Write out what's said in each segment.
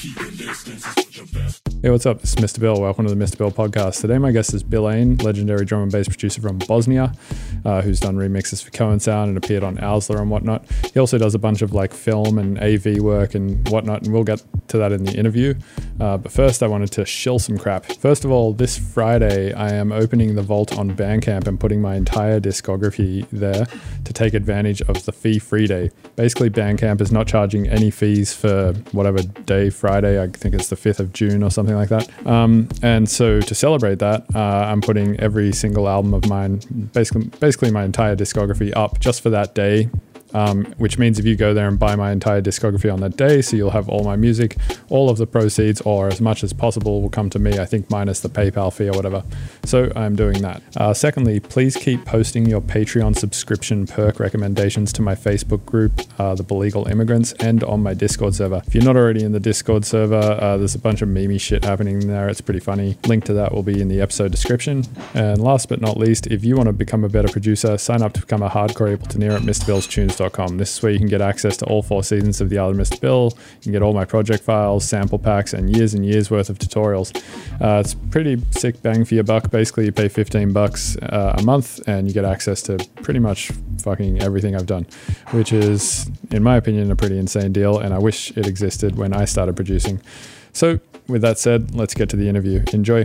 Keep distance is what your best. Hey, what's up? Is Mr. Bill. Welcome to the Mr. Bill podcast. Today, my guest is Billain, legendary drum and bass producer from Bosnia, uh, who's done remixes for KOAN Sound and appeared on Owsla and whatnot. He also does a bunch of like film and AV work and whatnot, and we'll get to that in the interview. Uh, but first, I wanted to shill some crap. First of all, this Friday, I am opening the vault on Bandcamp and putting my entire discography there to take advantage of the fee free day. Basically, Bandcamp is not charging any fees for whatever day, Friday, I think it's the 5th of June or something like that. Um, and so to celebrate that, uh, I'm putting every single album of mine, basically, basically my entire discography up just for that day um, which means if you go there and buy my entire discography on that day, so you'll have all my music, all of the proceeds, or as much as possible, will come to me, I think, minus the PayPal fee or whatever. So I'm doing that. Uh, secondly, please keep posting your Patreon subscription perk recommendations to my Facebook group, uh, The Billegal Immigrants, and on my Discord server. If you're not already in the Discord server, uh, there's a bunch of meme shit happening there. It's pretty funny. Link to that will be in the episode description. And last but not least, if you want to become a better producer, sign up to become a hardcore Ableton at Mr. Bill's Tunes this is where you can get access to all four seasons of The Mr. Bill. You can get all my project files, sample packs, and years and years worth of tutorials. Uh, it's pretty sick bang for your buck. Basically, you pay 15 bucks uh, a month and you get access to pretty much fucking everything I've done, which is, in my opinion, a pretty insane deal. And I wish it existed when I started producing. So, with that said, let's get to the interview. Enjoy.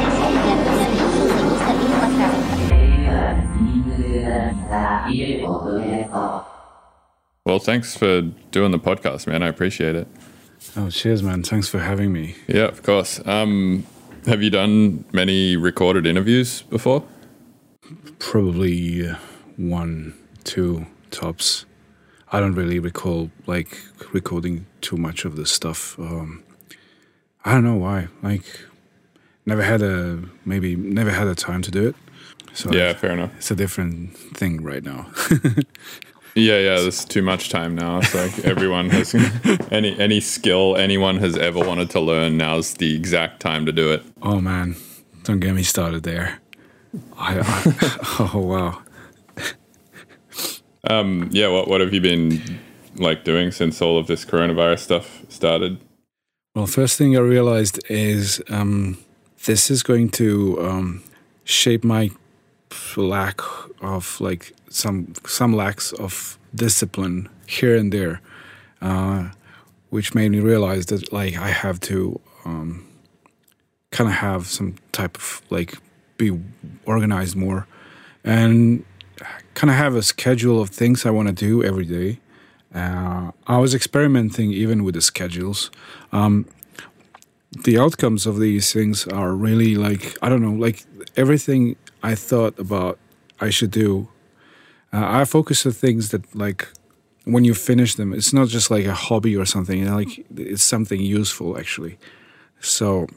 Well, thanks for doing the podcast, man. I appreciate it. Oh, cheers, man. Thanks for having me. Yeah, of course. Um, have you done many recorded interviews before? Probably one, two tops. I don't really recall like recording too much of this stuff. Um, I don't know why. Like, never had a maybe never had a time to do it. So yeah, fair enough. It's a different thing right now. yeah, yeah. There's too much time now. It's like everyone has any any skill anyone has ever wanted to learn. Now's the exact time to do it. Oh man, don't get me started there. I, I oh wow. um. Yeah. What What have you been like doing since all of this coronavirus stuff started? Well, first thing I realized is um, this is going to um, shape my lack of like some some lacks of discipline here and there, uh, which made me realize that like I have to um, kind of have some type of like be organized more and kind of have a schedule of things I want to do every day. Uh, I was experimenting even with the schedules. Um, the outcomes of these things are really like I don't know, like everything I thought about I should do. Uh, I focus on things that like when you finish them, it's not just like a hobby or something. You know, like it's something useful actually. So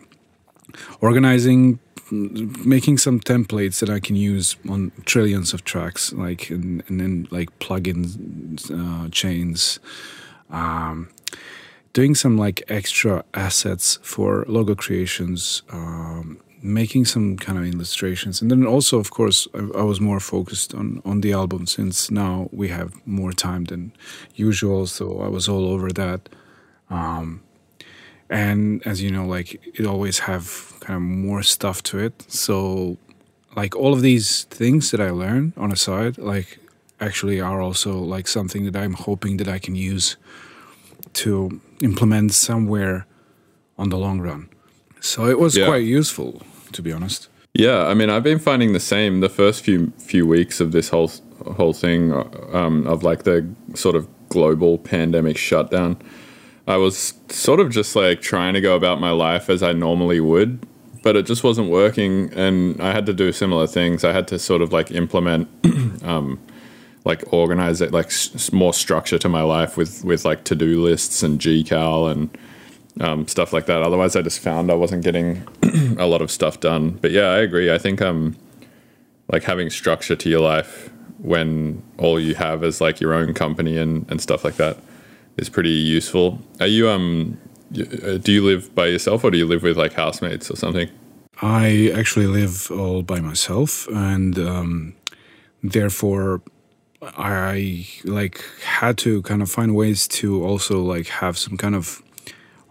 organizing, making some templates that I can use on trillions of tracks, like and, and then like plugins, uh, chains. Um, doing some like extra assets for logo creations, um, making some kind of illustrations. And then also of course I, I, was more focused on on the album since now we have more time than usual so i was all over that. Um, and as you know like it always have kind of more stuff to it. So like all of these things that i learned on a side like actually are also like something that i'm hoping that i can use to implement somewhere on the long run. So it was yeah. quite useful to be honest. Yeah, I mean, I've been finding the same the first few few weeks of this whole whole thing um, of like the sort of global pandemic shutdown. I was sort of just like trying to go about my life as I normally would, but it just wasn't working, and I had to do similar things. I had to sort of like implement um, like organize it, like s- more structure to my life with with like to do lists and GCal and um, stuff like that. Otherwise, I just found I wasn't getting a lot of stuff done. But yeah, I agree. I think um, like having structure to your life when all you have is like your own company and, and stuff like that is pretty useful. Are you um, uh, do you live by yourself or do you live with like housemates or something? I actually live all by myself, and um, therefore, I like had to kind of find ways to also like have some kind of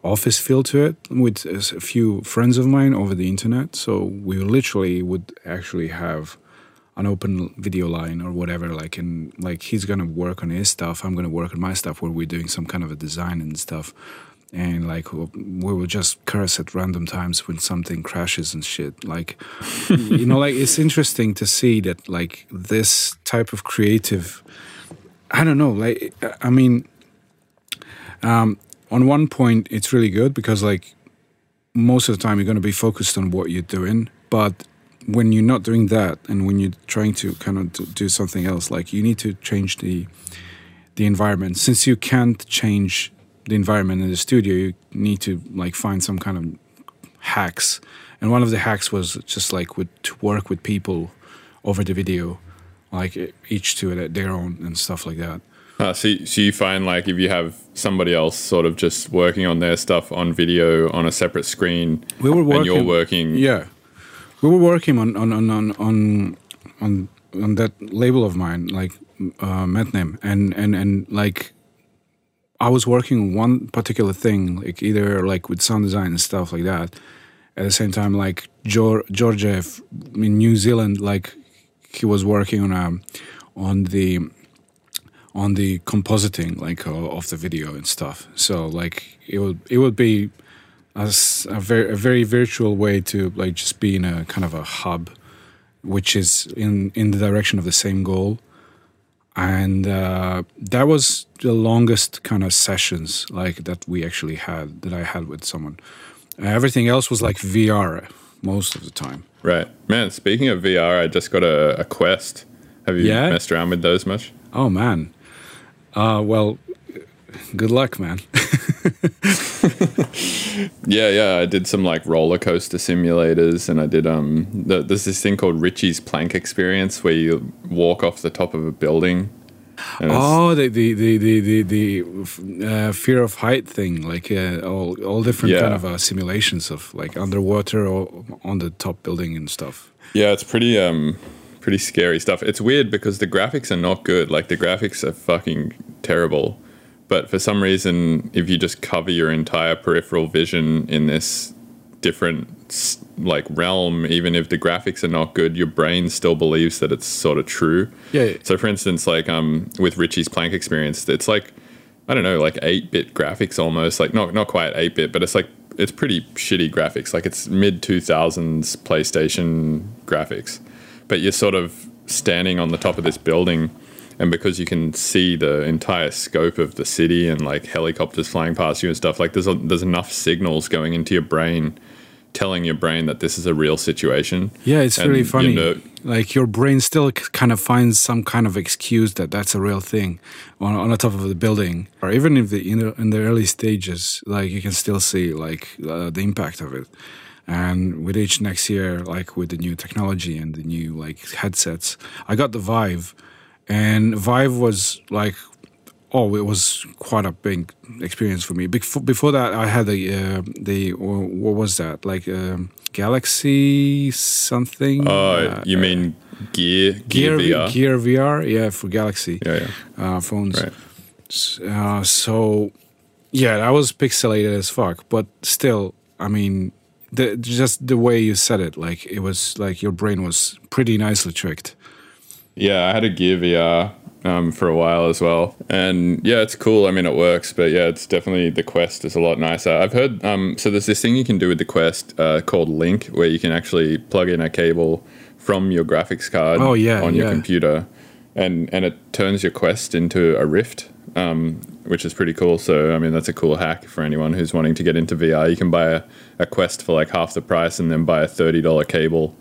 office it with a few friends of mine over the internet. So we literally would actually have an open video line or whatever. Like, and like he's gonna work on his stuff, I'm gonna work on my stuff, where we're doing some kind of a design and stuff. And like we will just curse at random times when something crashes and shit. Like, you know, like it's interesting to see that like this type of creative. I don't know. Like, I mean, um, on one point, it's really good because like most of the time you're going to be focused on what you're doing, but when you're not doing that and when you're trying to kind of do- something else, like you need to change the the environment. Since you can't change the environment in the studio, you need to like find some kind of hacks. And one of the hacks was just like with, to work with people over the video, like each to their own and stuff like that. Uh, so, so you find like if you have somebody else sort of just working on their stuff on video on a separate screen, We were and you're working- working, Yeah, we were working on on on on on on, on that label of mine, like uh, Metnem, and and and like I was working on one particular thing, like either like with sound design and stuff like that. At the same time, like George in New Zealand, like he was working on um on the on the compositing like uh, of the video and stuff. So like it would it would be as a very a very virtual way to like just be in a kind of a hub, which is in in the direction of the same goal. And uh, that was the longest kind of sessions like that we actually had that I had with someone. everything else was like VR most of the time. right? Man, speaking of VR, I just got a, a Quest. Have you Yeah? messed around with those much? Oh man. Uh, well, good luck, man. Yeah, yeah. I did some like roller coaster simulators, and I did um. The, there's this thing called Richie's Plank Experience, where you walk off the top of a building. Oh, the the the the the, the uh, fear of height thing, like uh, all all different Yeah. kind of uh, simulations of like underwater or on the top building and stuff. Yeah, it's pretty um pretty scary stuff. It's weird because the graphics are not good. Like the graphics are fucking terrible. But for some reason, if you just cover your entire peripheral vision in this different like realm, even if the graphics are not good, your brain still believes that it's sort of true. Yeah. So for instance, like um with Richie's Plank experience, it's like I don't know, like eight bit graphics almost. Like not not quite eight bit, but it's like it's pretty shitty graphics. Like it's mid two thousands PlayStation graphics. But you're sort of standing on the top of this building and because you can see the entire scope of the city and like helicopters flying past you and stuff, like there's a, there's enough signals going into your brain telling your brain that this is a real situation. Yeah, it's And really funny. like your brain still kind of finds some kind of excuse that that's a real thing on, on the top of the building, or even if the in the, in the early stages, like you can still see like uh, the impact of it. And with each next year, like with the new technology and the new like headsets, I got the Vive, and Vive was like oh, it was quite a big experience for me. Before, before that, I had the uh, the what was that like um, Galaxy something? Oh, Uh, you mean Gear Gear, Gear VR? Gear VR, yeah, for Galaxy Yeah, yeah. uh, phones. Right. Uh, so yeah, that was pixelated as fuck, but still, I mean, the, just the way you said it, like it was like your brain was pretty nicely tricked. Yeah, I had a Gear VR um, for a while as well, and yeah, it's cool. I mean, it works, but yeah, it's definitely the Quest is a lot nicer. I've heard um, so there's this thing you can do with the Quest uh, called Link, where you can actually plug in a cable from your graphics card Oh, yeah, on your yeah. computer, and and it turns your Quest into a Rift. Um, which is pretty cool. So, I mean, that's a cool hack for anyone who's wanting to get into VR. You can buy a, a Quest for like half the price and then buy a $30 cable,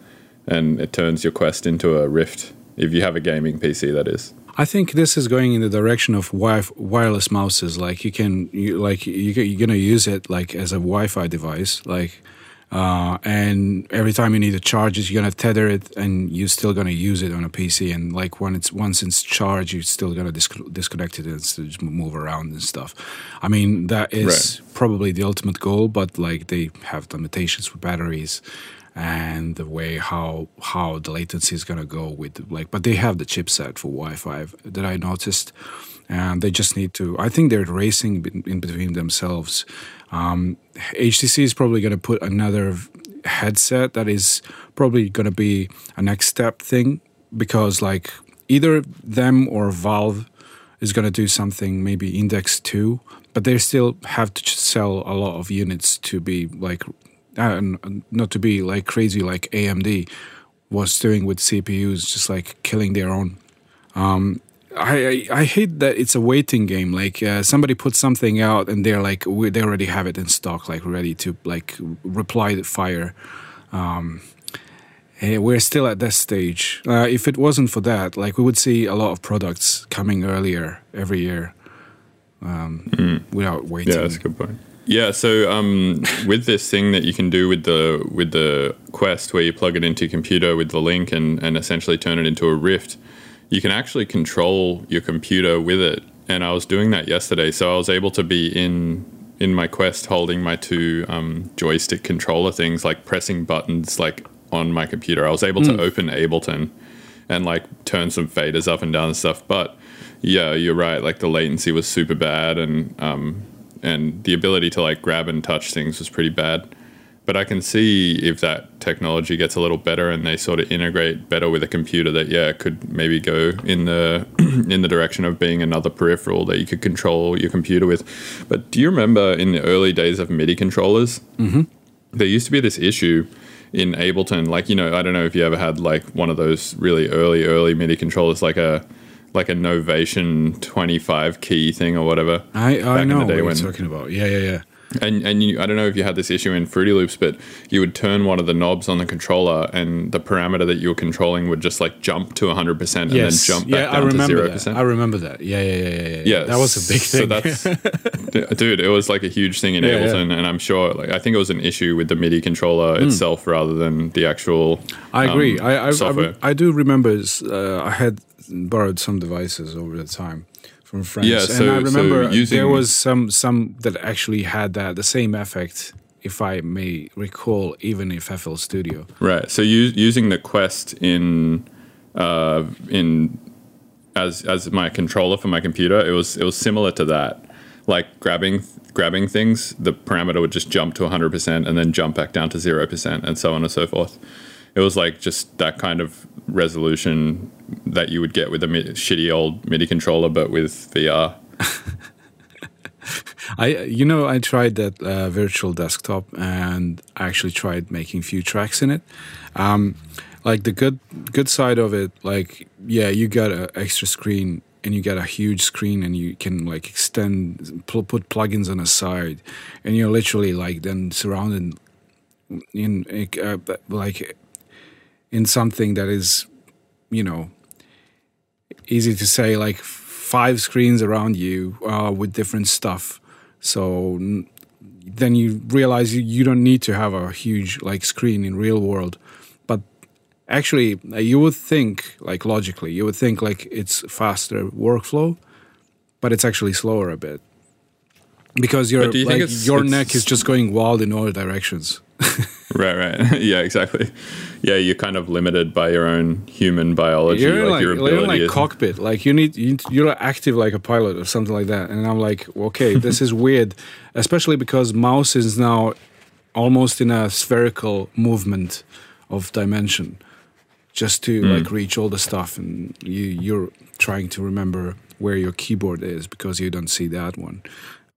and it turns your Quest into a Rift if you have a gaming PC, that is. I think this is going in the direction of wi- wireless mouses. Like you can, you, like you, you're gonna use it like as a Wi-Fi device, like, uh, and every time you need to charge it, you're gonna tether it, and you're still gonna use it on a PC. And like when it's once it's charged, you're still gonna disc- disconnect it and just move around and stuff. I mean, that is probably the ultimate goal, but like they have limitations with batteries and the way how how the latency is gonna go with like but they have the chipset for Wi-Fi that I noticed and they just need to I think they're racing in between themselves. Um, HTC is probably gonna put another headset that is probably gonna be a next step thing because like either them or Valve is going to do something maybe index 2 but they still have to sell a lot of units to be like uh, not to be like crazy like AMD was doing with CPUs just like killing their own. Um, I, I I hate that it's a waiting game. Like uh, somebody puts something out and they're like we, they already have it in stock, like ready to like reply the fire. Um, eh, we're still at that stage. Uh, if it wasn't for that, like we would see a lot of products coming earlier every year, um, without waiting. Yeah, that's a good point. Yeah, so um, with this thing that you can do with the with the Quest, where you plug it into your computer with the link and, and essentially turn it into a Rift, you can actually control your computer with it. And I was doing that yesterday, so I was able to be in in my Quest holding my two um, joystick controller things, like pressing buttons, like on my computer. I was able to open Ableton and like turn some faders up and down and stuff. But yeah, you're right. Like the latency was super bad, and um, and the ability to like grab and touch things was pretty bad. But I can see if that technology gets a little better and they sort of integrate better with a computer that yeah could maybe go in the in the direction of being another peripheral that you could control your computer with. But do you remember in the early days of MIDI controllers? Mm-hmm. There used to be this issue in Ableton, like you know, I don't know if you ever had like one of those really early early MIDI controllers, like a like a Novation 25 key thing or whatever. I, I know what when- you're talking about. Yeah, yeah, yeah. And and you, I don't know if you had this issue in Fruity Loops, but you would turn one of the knobs on the controller, and the parameter that you were controlling would just like jump to 100 percent and yes. then jump yeah, back I down to zero percent. I remember that. Yeah, yeah, yeah, yeah. yeah. Yeah, that was a big so thing. that's- dude, it was like a huge thing in Yeah, yeah. Ableton, and I'm sure, like, I think it was an issue with the MIDI controller itself rather than the actual. I agree. um, I, I. I I do remember. Uh, I had borrowed some devices over the time from friends, Yeah, and so- I remember so using- there was some some that actually had that the same effect, if I may recall, even in FL Studio. Right. So using the Quest in uh, in as as my controller for my computer, it was it was similar to that. Like grabbing grabbing things, the parameter would just jump to 100% and then jump back down to 0% and so on and so forth. It was like just that kind of resolution that you would get with a mi- shitty old MIDI controller, but with VR. I, you know, I tried that uh, virtual desktop, and I actually tried making a few tracks in it. Um, like the good good side of it, like yeah, you got an extra screen and you get a huge screen, and you can like extend, pl- put plugins on the side, and you're literally like then surrounded in uh, like in something that is, you know, easy to say like five screens around you uh, with different stuff. So then you realize you, you don't need to have a huge like screen in real world. But actually uh, you would think like logically you would think like it's faster workflow but it's actually slower a bit. Because your you like it's- your it's- neck is just going wild in all directions Right, right. yeah, exactly. Yeah, you're kind of limited by your own human biology, you're like, like, your you're in ability. like cockpit like you need you, you're active like a pilot or something like that and i'm like okay this is weird especially because mouse is now almost in a spherical movement of dimension just to like reach all the stuff and you you're trying to remember where your keyboard is because you don't see that one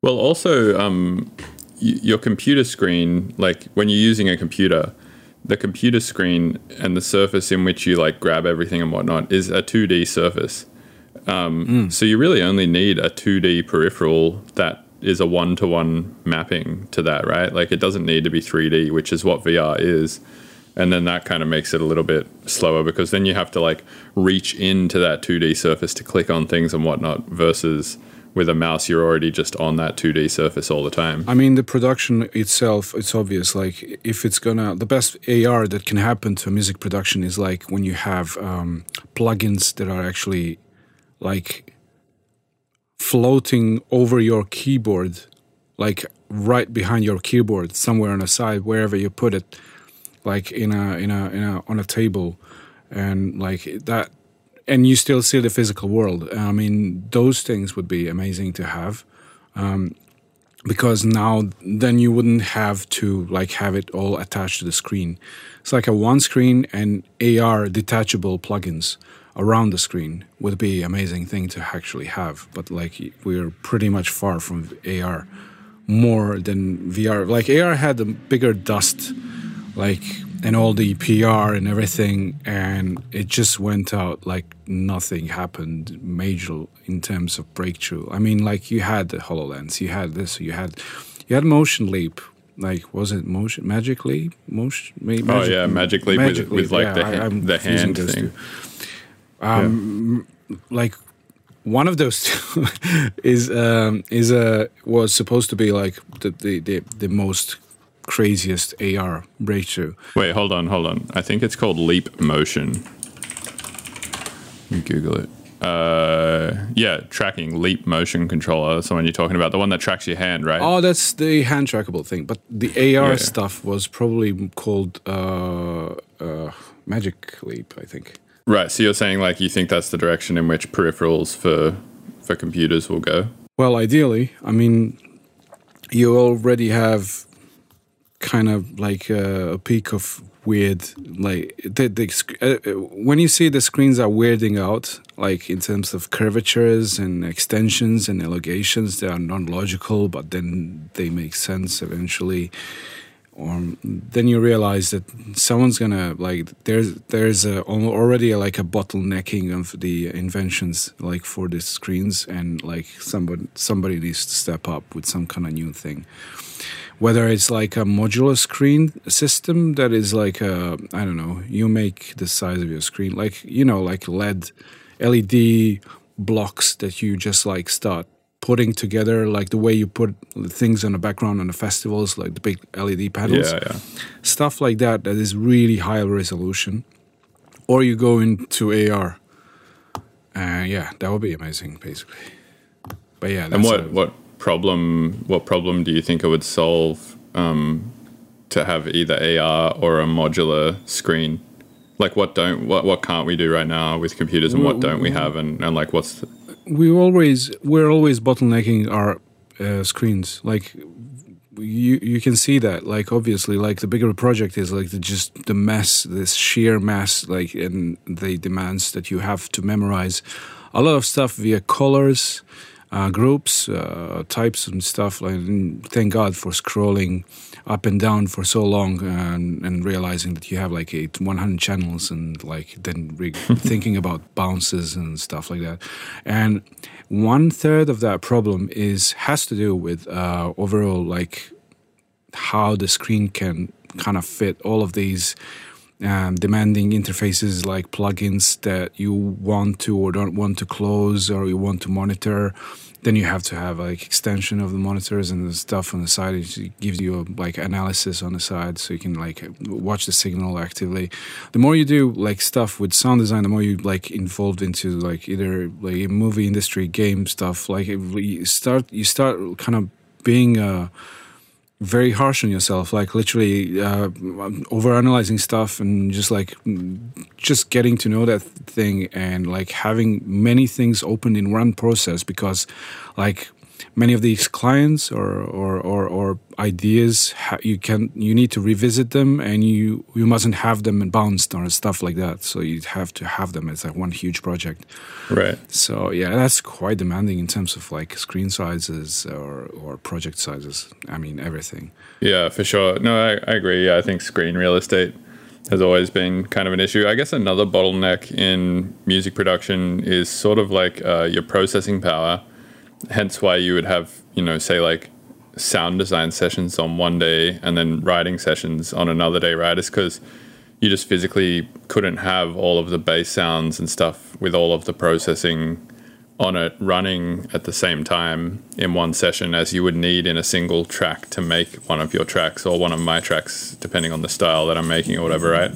Well, also, um, your computer screen, like when you're using a computer, the computer screen and the surface in which you like grab everything and whatnot is a 2D surface. Um, So you really only need a 2D peripheral that is a one to one mapping to that, right? Like it doesn't need to be 3D, which is what VR is. and then that kind of makes it a little bit slower because then you have to like reach into that 2D surface to click on things and whatnot versus with a mouse you're already just on that 2D surface all the time. I mean, the production itself, it's obvious. Like, if it's gonna, the best AR that can happen to a music production is like when you have um, plugins that are actually like floating over your keyboard, like right behind your keyboard, somewhere on the side, wherever you put it, like in a in a in a on a table, and like that, and you still see the physical world. I mean, those things would be amazing to have um, because now then you wouldn't have to like have it all attached to the screen. It's like a one screen and AR detachable plugins around the screen would be amazing thing to actually have. But like we're pretty much far from AR more than VR. Like AR had a bigger dust, like and all the PR and everything, and it just went out like nothing happened major in terms of breakthrough. I mean, like you had the Hololens, you had this, you had you had Motion Leap. Like was it motion Magic Leap? Motion? Ma- Oh yeah, Magic Leap with, with like the, I- ha- the hand thing. Um, like one of those two is um, is a was supposed to be like the the, the, the most craziest AR breakthrough. Wait, hold on, hold on. I think it's called Leap Motion. You Google it. Uh, yeah, tracking Leap Motion controller. That's the one you're talking about. The one that tracks your hand, right? Oh, that's the hand trackable thing. But the AR Yeah. stuff was probably called uh, uh, Magic Leap, I think. Right. So you're saying like you think that's the direction in which peripherals for for computers will go? Well, ideally, I mean, you already have kind of like a, a peak of weird, like the, the uh, uh, when you see the screens are weirding out, like in terms of curvatures and extensions and elongations, they are non-logical, but then they make sense eventually. Or then you realize that someone's gonna like there's there's a, al- already like a bottlenecking of the inventions like for the screens and like somebody somebody needs to step up with some kind of new thing whether it's like a modular screen system that is like a I don't know, you make the size of your screen like you know like LED LED blocks that you just like start putting together like the way you put things on the background on the festivals like the big LED panels. Yeah, yeah. stuff like that that is really high resolution. Or you go into AR uh, yeah that would be amazing basically. But yeah And that's what what problem what problem do you think it would solve um, to have either AR or a modular screen? Like what don't what what can't we do right now with computers and what don't we have and, and like what's the, we always we're always bottlenecking our uh, screens like you you can see that like obviously like the bigger the project is like the just the mass this sheer mass like and the demands that you have to memorize a lot of stuff via colors uh, groups uh, types and stuff and thank god for scrolling up and down for so long and, and realizing that you have like eight, 100 channels and like then re- thinking about bounces and stuff like that. And one third of that problem is has to do with uh, overall like how the screen can kind of fit all of these um, demanding interfaces like plugins that you want to or don't want to close or you want to monitor. Then you have to have like extension of the monitors and the stuff on the side. It gives you like analysis on the side so you can like watch the signal actively. The more you do like stuff with sound design the more you like involved into like either like movie industry game stuff like you start you start kind of being a very harsh on yourself like literally uh, over analyzing stuff and just like just getting to know that thing and like having many things open in one process because like many of these clients or or, or ideas you can you need to revisit them and you you mustn't have them bounced or stuff like that so you have to have them as like one huge project right? so yeah, that's quite demanding in terms of like screen sizes or or project sizes. I mean everything. Yeah, for sure. No, I, I agree. Yeah, I think screen real estate has always been kind of an issue. I guess another bottleneck in music production is sort of like uh, your processing power. Hence, why you would have, you know, say like sound design sessions on one day and then writing sessions on another day, right? Is because you just physically couldn't have all of the bass sounds and stuff with all of the processing on it running at the same time in one session as you would need in a single track to make one of your tracks or one of my tracks, depending on the style that I'm making or whatever, right?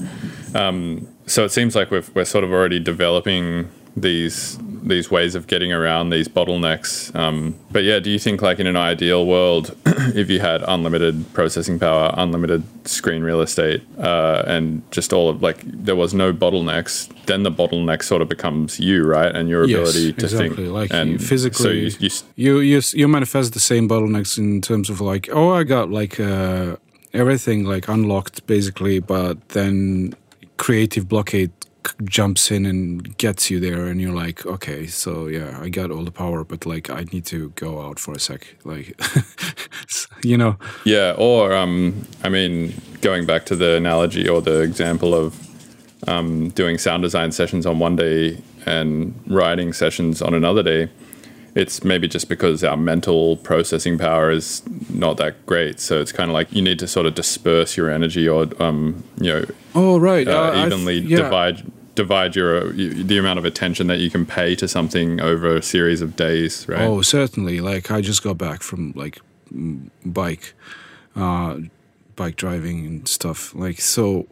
Um, so it seems like we're sort of already developing these these ways of getting around these bottlenecks. Um, but yeah, do you think like in an ideal world, if you had unlimited processing power, unlimited screen real estate, uh, and just all of like there was no bottlenecks, then the bottleneck sort of becomes you, right, and your Yes, ability to exactly. think. Like and physically, so you, you you you you manifest the same bottlenecks in terms of like, oh, I got like uh, everything like unlocked basically, but then creative blockade jumps in and gets you there, and you're like, okay, so yeah, I got all the power, but like I need to go out for a sec, like, you know, Yeah, or um, I mean, going back to the analogy or the example of um, doing sound design sessions on one day and writing sessions on another day, it's maybe just because our mental processing power is not that great. So it's kind of like you need to sort of disperse your energy or um, you know oh right, uh, uh, I th- evenly yeah. divide divide your the amount of attention that you can pay to something over a series of days, right? Oh, certainly. Like I just got back from like bike, uh, bike driving and stuff. Like so,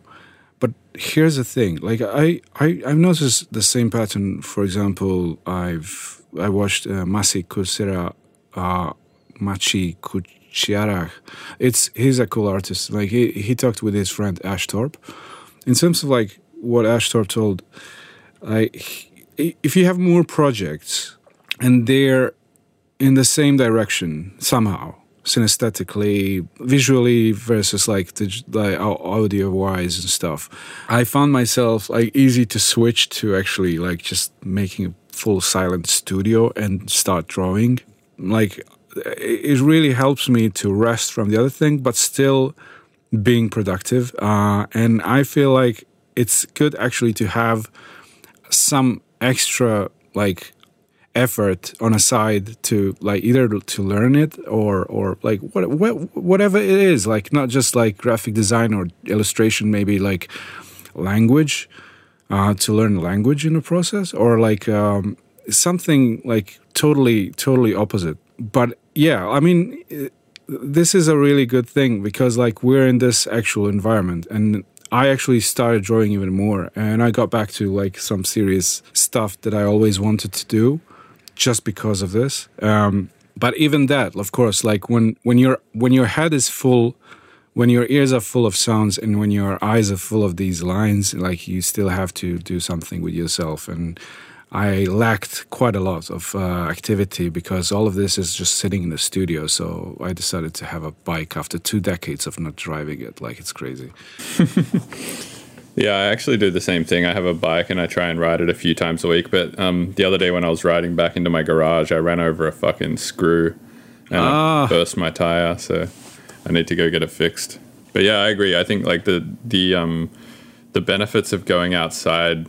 but here's the thing. Like I, I, I've noticed the same pattern. For example, I've I watched uh, Masi uh, Maciej Kuciara. It's he's a cool artist. Like he he talked with his friend Ash Thorpe. In terms of like what Ash Thorpe told, I, if you have more projects and they're in the same direction somehow synesthetically visually versus like like audio wise and stuff i found myself like easy to switch to actually like just making a full silent studio and start drawing. Like it really helps me to rest from the other thing but still being productive. Uh, and i feel like it's good actually to have some extra like effort on a side to like either to learn it or or like what, what whatever it is like not just like graphic design or illustration maybe like language uh, to learn language in the process or like um, something like totally totally opposite. But yeah i mean this is a really good thing because like we're in this actual environment and I actually started drawing even more and I got back to like some serious stuff that I always wanted to do just because of this. Um, but even that, of course, like when when your when your head is full, when your ears are full of sounds, and when your eyes are full of these lines, like you still have to do something with yourself. And I lacked quite a lot of uh, activity because all of this is just sitting in the studio. So I decided to have a bike after two decades of not driving it. Like it's crazy. Yeah, I actually do the same thing. I have a bike and I try and ride it a few times a week. But um, the other day when I was riding back into my garage, I ran over a fucking screw and Ah. I burst my tire. So I need to go get it fixed. But yeah, I agree. I think like the the um, the benefits of going outside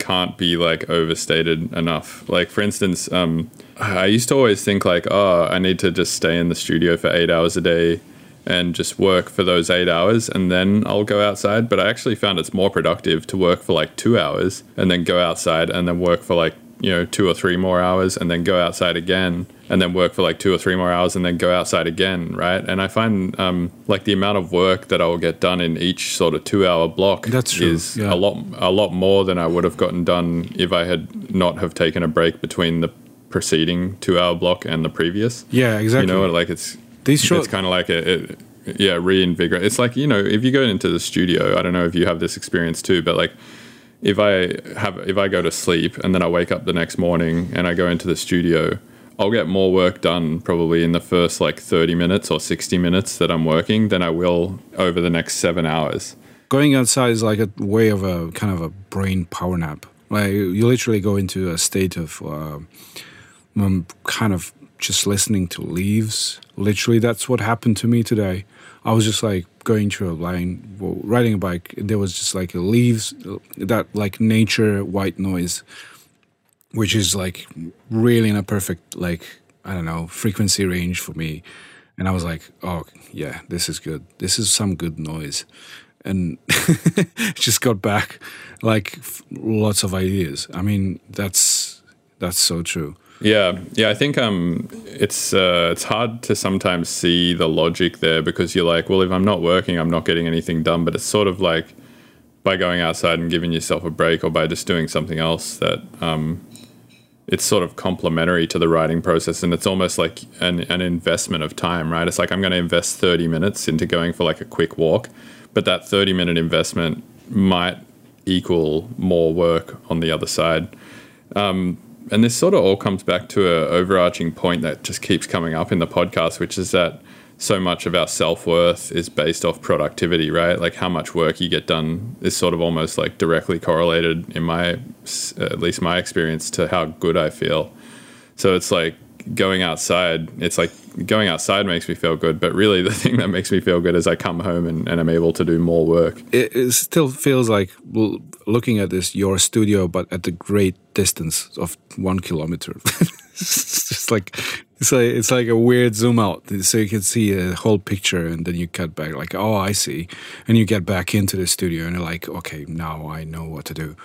can't be like overstated enough. Like for instance, um, I used to always think like, oh, I need to just stay in the studio for eight hours a day and just work for those eight hours and then I'll go outside. But I actually found it's more productive to work for like two hours and then go outside and then work for like, you know, two or three more hours and then go outside again and then work for like two or three more hours and then go outside again, right? And I find um, like the amount of work that I will get done in each sort of two hour block That's true, is yeah. a lot a lot more than I would have gotten done if I had not have taken a break between the preceding two hour block and the previous. Yeah, exactly. You know, like it's These short- it's kind of like a, it, yeah, reinvigorate. It's like you know, if you go into the studio, I don't know if you have this experience too, but like if I have if I go to sleep and then I wake up the next morning and I go into the studio, I'll get more work done probably in the first like 30 minutes or 60 minutes that I'm working than I will over the next 7 hours. going outside is like a way of a kind of a brain power nap. Like you literally go into a state of uh, um, kind of just listening to leaves. Literally, that's what happened to me today. I was just like going through a line, well, riding a bike. There was just like leaves, that like nature white noise, which is like really in a perfect like I don't know frequency range for me. And I was like, oh yeah, this is good. This is some good noise and just got back like lots of ideas. I mean, that's that's so true. Yeah, yeah. I think um, it's uh, it's hard to sometimes see the logic there because you're like, well, if I'm not working, I'm not getting anything done. But it's sort of like by going outside and giving yourself a break, or by just doing something else that um, it's sort of complementary to the writing process, and it's almost like an an investment of time, right? It's like I'm going to invest 30 minutes into going for like a quick walk, but that 30 minute investment might equal more work on the other side and this sort of all comes back to an overarching point that just keeps coming up in the podcast, which is that so much of our self worth is based off productivity, right? Like how much work you get done is sort of almost like directly correlated in my, at least my experience, to how good I feel. So it's like going outside. It's like going outside makes me feel good, but really the thing that makes me feel good is I come home and, and I'm able to do more work. It, it still feels like well, looking at this your studio, but at the great distance of one kilometer. it's just like it's like it's like a weird zoom out, so you can see a whole picture, and then you cut back. Like, oh, I see, and you get back into the studio, and you're like, okay, now I know what to do.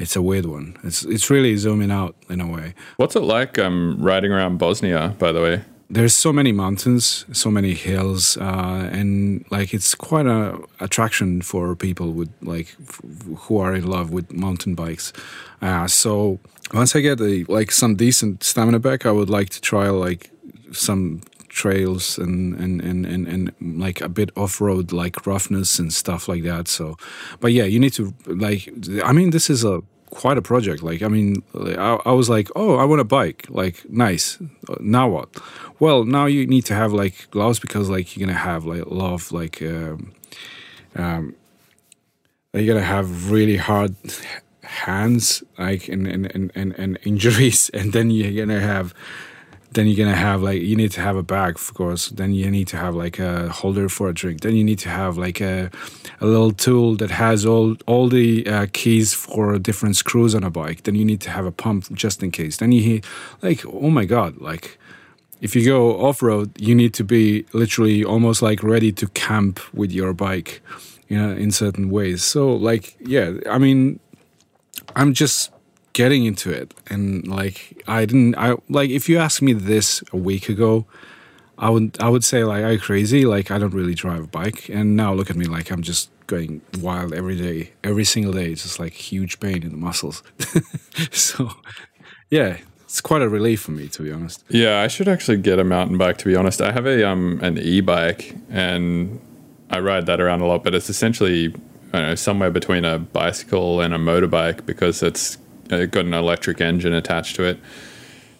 It's a weird one. It's it's really zooming out in a way. What's it like um, riding around Bosnia, by the way? there's so many mountains, so many hills, uh, and like it's quite a attraction for people with like f- who are in love with mountain bikes. Uh, so once I get a, like some decent stamina back, I would like to try like some trails and and, and, and and like a bit off road like roughness and stuff like that. So, but yeah, you need to like. I mean, this is a quite a project. Like, I mean, I, I was like, oh, I want a bike. Like, nice. Now what? Well, now you need to have like gloves because like you're gonna have like a lot of like um, um, you're gonna have really hard hands like and, and, and, and injuries and then you're gonna have then you're gonna have like you need to have a bag of course. Then you need to have like a holder for a drink. Then you need to have like a, a little tool that has all all the uh, keys for different screws on a bike. Then you need to have a pump just in case. Then you hear like oh my god like if you go off-road you need to be literally almost like ready to camp with your bike you know in certain ways. So like yeah i mean i'm just getting into it. And like i didn't i like if you asked me this a week ago i would i would say like are you crazy? Like i don't really drive a bike. And now look at me like i'm just going wild every day every single day. It's just like huge pain in the muscles. So yeah it's quite a relief for me to be honest. Yeah, I should actually get a mountain bike. To be honest, I have a um an e-bike and I ride that around a lot, but it's essentially I know somewhere between a bicycle and a motorbike because it's uh, got an electric engine attached to it,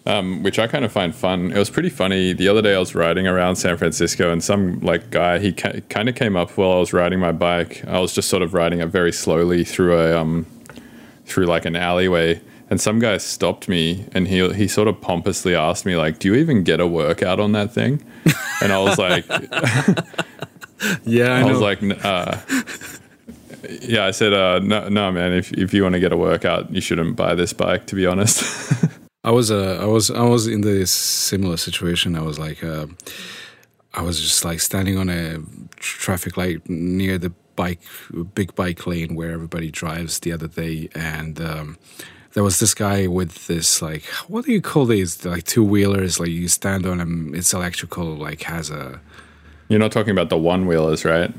um, which I kind of find fun. It was pretty funny the other day. I was riding around San Francisco, and some like guy he ca- kind of came up while I was riding my bike. I was just sort of riding it very slowly through a um through like an alleyway. And some guy stopped me, and he he sort of pompously asked me, like, "Do you even get a workout on that thing?" And I was like, yeah i, I, was like, uh, yeah, I said, uh, no, no, man. If if you want to get a workout, you shouldn't buy this bike. To be honest. I was uh, I was I was in this similar situation. I was like, uh, I was just like standing on a traffic light near the bike big bike lane where everybody drives the other day, and um, there was this guy with this like what do you call these like two wheelers? Like you stand on them, it's electrical, like has a You're not talking about the one wheelers, right?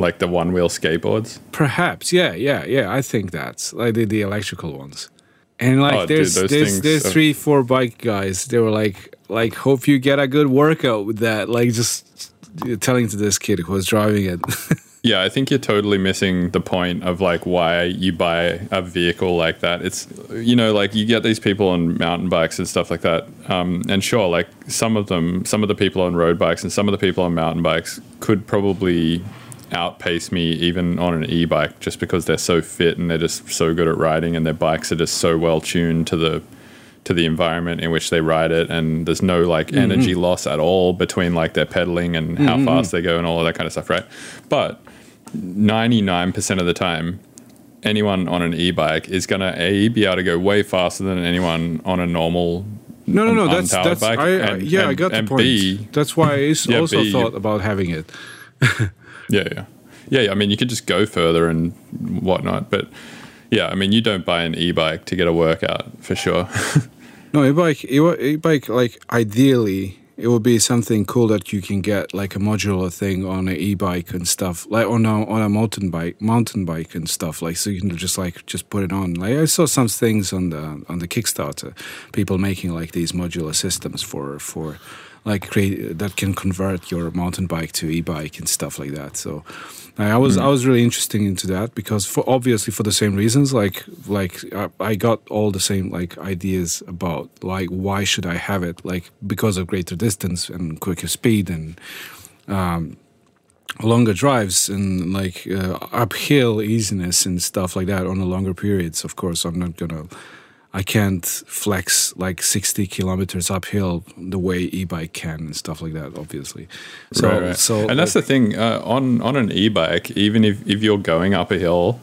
Like the one wheel skateboards. Perhaps, yeah, yeah, yeah. I think that's like the, the electrical ones. And like Oh, there's those there's there's are- three, four bike guys. They were like like hope you get a good workout with that. Like just telling to this kid who was driving it. Yeah, I think you're totally missing the point of like why you buy a vehicle like that. It's you know like you get these people on mountain bikes and stuff like that, um, and sure, like some of them, some of the people on road bikes and some of the people on mountain bikes could probably outpace me even on an e-bike just because they're so fit and they're just so good at riding and their bikes are just so well tuned to the to the environment in which they ride it and there's no like mm-hmm. energy loss at all between like their pedaling and how mm-hmm. fast they go and all of that kind of stuff right but 99% of the time anyone on an e-bike is going to a be able to go way faster than anyone on a normal no, no, no. That's that's. I, And- yeah. I got the point. B, that's why I Yeah, also B, thought about having it. Yeah, yeah. yeah, I mean, you could just go further and whatnot, but yeah, I mean, you don't buy an e-bike to get a workout for sure. No, e-bike, e-bike, like ideally, it would be something cool that you can get like a modular thing on an e-bike and stuff, like on a on a mountain bike, mountain bike and stuff. Like so, you can just like just put it on. Like I saw some things on the on the Kickstarter, people making like these modular systems for for like create that can convert your mountain bike to e-bike and stuff like that. So I was I was really interested into that because for obviously for the same reasons like like I, I got all the same like ideas about like why should I have it like because of greater distance and quicker speed and um, longer drives and like uh, uphill easiness and stuff like that on the longer periods. Of course, I'm not gonna. I can't flex like 60 kilometers uphill the way e-bike can and stuff like that. Obviously, so Right, right. so and that's the thing uh, on on an e-bike. Even if if you're going up a hill,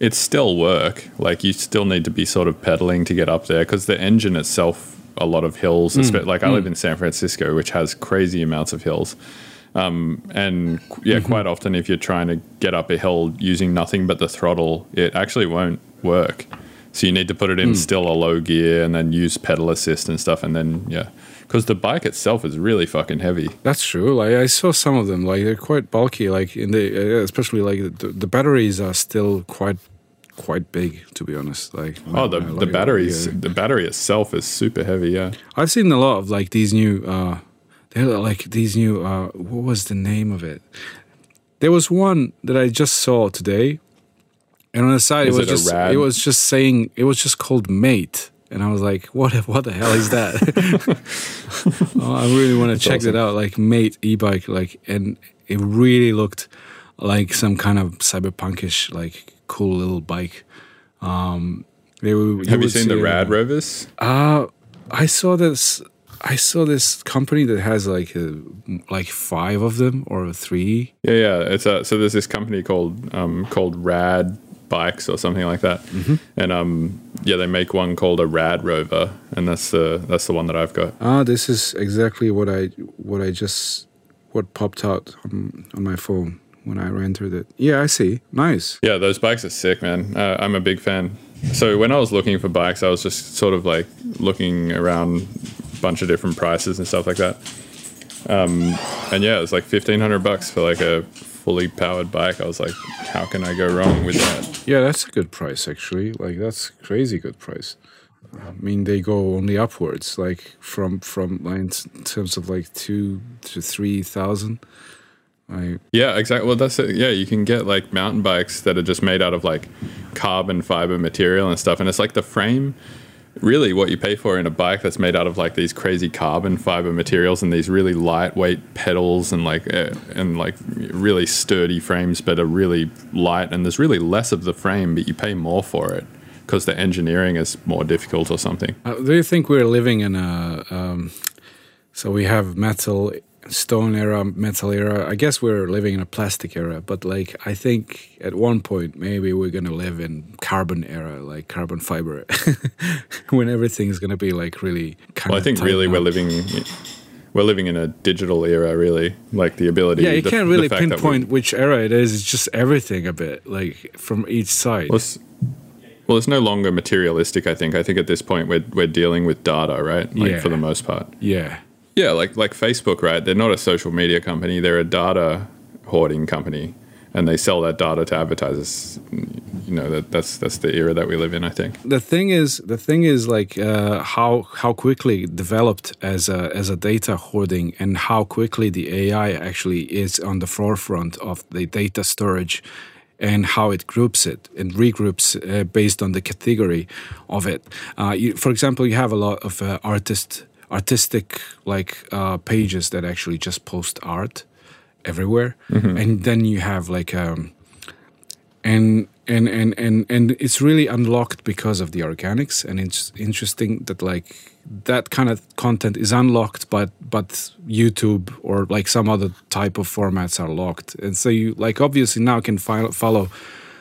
it's still work. Like you still need to be sort of pedaling to get up there because the engine itself. A lot of hills, espe- like I live in San Francisco, which has crazy amounts of hills. Um, and yeah, quite often if you're trying to get up a hill using nothing but the throttle, it actually won't work. So you need to put it in still a low gear and then use pedal assist and stuff, and then yeah, because the bike itself is really fucking heavy. That's true. Like I saw some of them. Like they're quite bulky. Like in the especially like the, the batteries are still quite quite big. To be honest, like Oh, the, uh, the like, batteries, the battery itself is super heavy. Yeah. I've seen a lot of like these new. uh They're like these new. uh What was the name of it? There was one that I just saw today, and on the side Is it was it just rad? it was just saying it was just called Mate. And I was like, "What? What the hell is that?" oh, I really want to check that out. Like Mate e-bike, like, and it really looked like some kind of cyberpunkish, like, cool little bike. Um, they were, Have you would seen the it, Rad Rovers? uh, I saw this. I saw this company that has like a, like five of them or three. Yeah, yeah. It's a, so there's this company called um, called Rad Bikes or something like that, Mm-hmm. and um, yeah, they make one called a Rad Rover, and that's the that's the one that I've got. Ah, this is exactly what I what I just what popped out on, on my phone when I ran through it. Yeah, I see. Nice. Yeah, those bikes are sick, man. Uh, I'm a big fan. So when I was looking for bikes, I was just sort of like looking around a bunch of different prices and stuff like that. Um, and yeah, it was like fifteen hundred bucks for like a fully powered bike. I was like, how can I go wrong with that? Yeah, that's a good price actually. Like that's crazy good price. I mean, they go only upwards, like from from in terms of like two to three thousand. I Yeah, exactly. Well, that's it. Yeah, you can get like mountain bikes that are just made out of like carbon fiber material and stuff, and it's like the frame. Really, what you pay for in a bike that's made out of like these crazy carbon fiber materials and these really lightweight pedals and like uh, and like really sturdy frames, but are really light. And there's really less of the frame, but you pay more for it because the engineering is more difficult or something. Uh, do you think we're living in a um, so we have metal stone era metal era i guess we're living in a plastic era but like i think at one point maybe we're gonna live in carbon era like carbon fiber when everything's gonna be like really Well, I think really we're living we're living in a digital era. Really, like the ability. yeah you the- can't really fact that we- pinpoint which era it is it's just everything a bit like from each side Well, it's, well, it's no longer materialistic. I think. I think at this point we're we're dealing with data, right? Like Yeah. for the most part. yeah Yeah, like like Facebook, right? They're not a social media company. They're a data hoarding company, and they sell that data to advertisers. You know that that's that's the era that we live in. I think. the thing is the thing is like uh, how how quickly developed as a as a data hoarding and how quickly the AI actually is on the forefront of the data storage and how it groups it and regroups uh, based on the category of it. Uh, you, for example, you have a lot of uh, artist artistic like uh, pages that actually just post art everywhere, and then you have like um, and and and and and it's really unlocked because of the organics. And it's interesting that like that kind of content is unlocked but but youtube or like some other type of formats are locked. And so you like obviously now can file, follow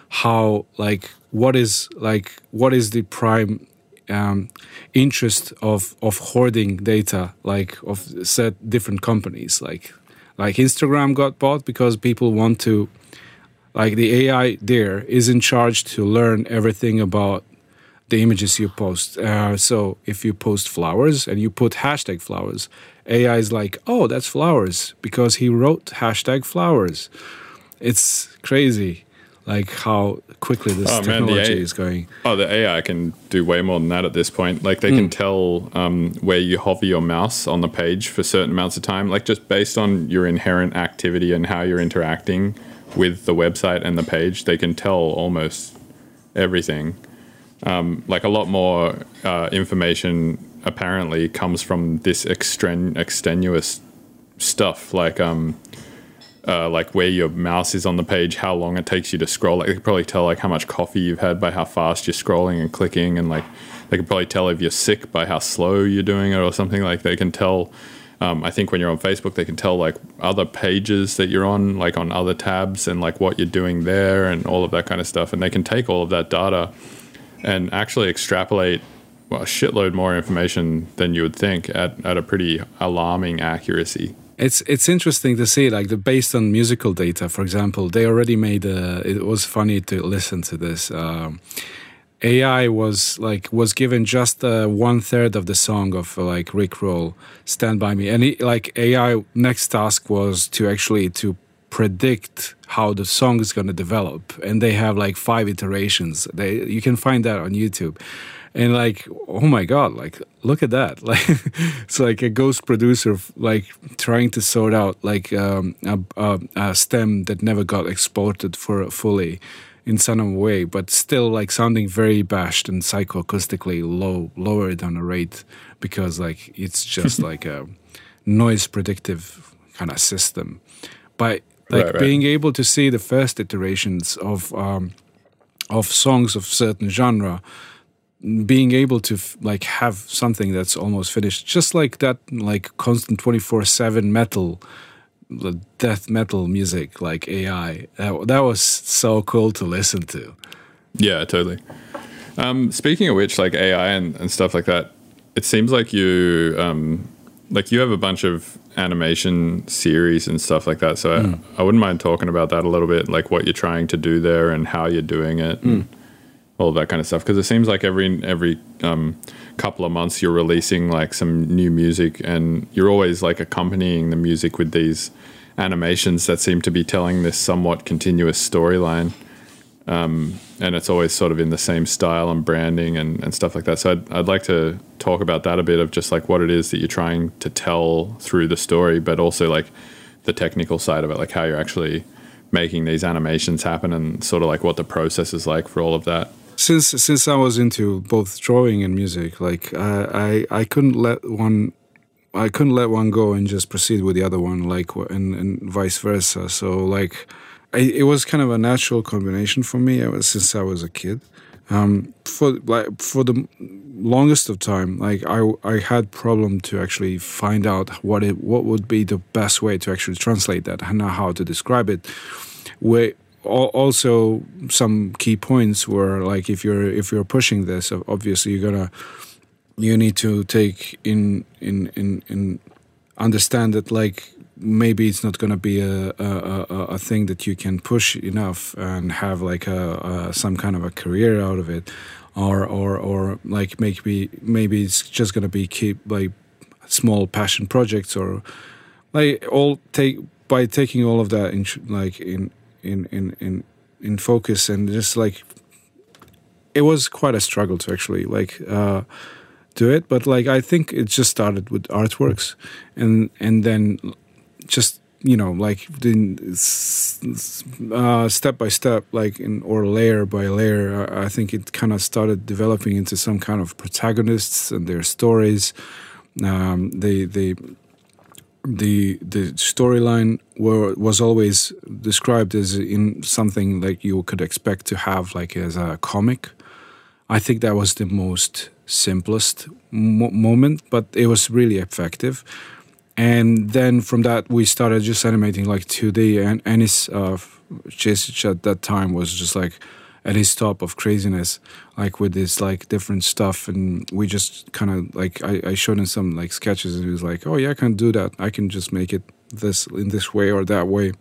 how like what is like what is the prime um, interest of of hoarding data like of set different companies like like instagram got bought because people want to like the AI there is in charge to learn everything about the images you post. Uh, so if you post flowers and you put hashtag flowers, AI is like, oh, that's flowers because he wrote hashtag flowers. It's crazy, like how quickly this Oh, man, the technology is going. Oh, the AI can do way more than that at this point. Like they can tell um, where you hover your mouse on the page for certain amounts of time, like just based on your inherent activity and how you're interacting with the website and the page. They can tell almost everything. Um, like a lot more uh, information apparently comes from this extren- extenuous stuff, like um, uh, like where your mouse is on the page, how long it takes you to scroll. Like, they could probably tell like how much coffee you've had by how fast you're scrolling and clicking, and like they could probably tell if you're sick by how slow you're doing it or something. Like they can tell. Um, I think when you're on Facebook, they can tell like other pages that you're on, like on other tabs, and like what you're doing there, and all of that kind of stuff. And they can take all of that data and actually extrapolate well, a shitload more information than you would think at, at a pretty alarming accuracy. It's it's interesting to see like the based on musical data. For example, they already made a. It was funny to listen to this. Um, AI was like was given just uh, one third of the song of like Rick Roll, "Stand by Me," and he, like AI next task was to actually to predict how the song is going to develop, and they have like five iterations. They you can find that on YouTube and like oh my god like look at that like it's like a ghost producer like trying to sort out like um, a, a, a stem that never got exported for fully in some way but still like sounding very bashed and psychoacoustically low lower than a rate because like it's just like a noise predictive kind of system but like Right, right. being able to see the first iterations of um, of songs of certain genre being able to f- like have something that's almost finished. Just like that like constant 24/7 metal the death metal music like AI that, that was so cool to listen to. Yeah, totally. Um, speaking of which, like AI and, and stuff like that, it seems like you um, like you have a bunch of animation series and stuff like that. So I, I wouldn't mind talking about that a little bit, like what you're trying to do there and how you're doing it, and all that kind of stuff. Because it seems like every every um, couple of months you're releasing like some new music, and you're always like accompanying the music with these animations that seem to be telling this somewhat continuous storyline and it's always sort of in the same style and branding and, and stuff like that. So I'd, I'd like to talk about that a bit of just like what it is that you're trying to tell through the story, but also like the technical side of it, like how you're actually making these animations happen and sort of like what the process is like for all of that. Since since I was into both drawing and music like I I, I couldn't let one I couldn't let one go and just proceed with the other one like and, and vice versa. So like I, it was kind of a natural combination for me since I was a kid. Um, for like for the longest of time like I I had problem to actually find out what it what would be the best way to actually translate that and how to describe it. Where also some key points were like if you're if you're pushing this obviously you're gonna you need to take in in in in understand that like maybe it's not gonna be a a, a, thing that you can push enough and have like a, a some kind of a career out of it or or or like maybe maybe it's just gonna be keep like small passion projects or like all take by taking all of that in like in in in in in focus and just like it was quite a struggle to actually like uh do it. But like i think it just started with artworks and and then just you know like then uh, step by step like in or layer by layer i I think it kind of started developing into some kind of protagonists and their stories. Um, they they the the storyline were was always described as in something like you could expect to have like as a comic. I think that was the most simplest mo- moment, but it was really effective. And then from that, we started just animating like 2D, and Anis uh, Chesic at that time was just like at his top of craziness, like with this like different stuff, and we just kind of like I, I showed him some like sketches, and he was like, "Oh yeah, I can do that. I can just make it this in this way or that way."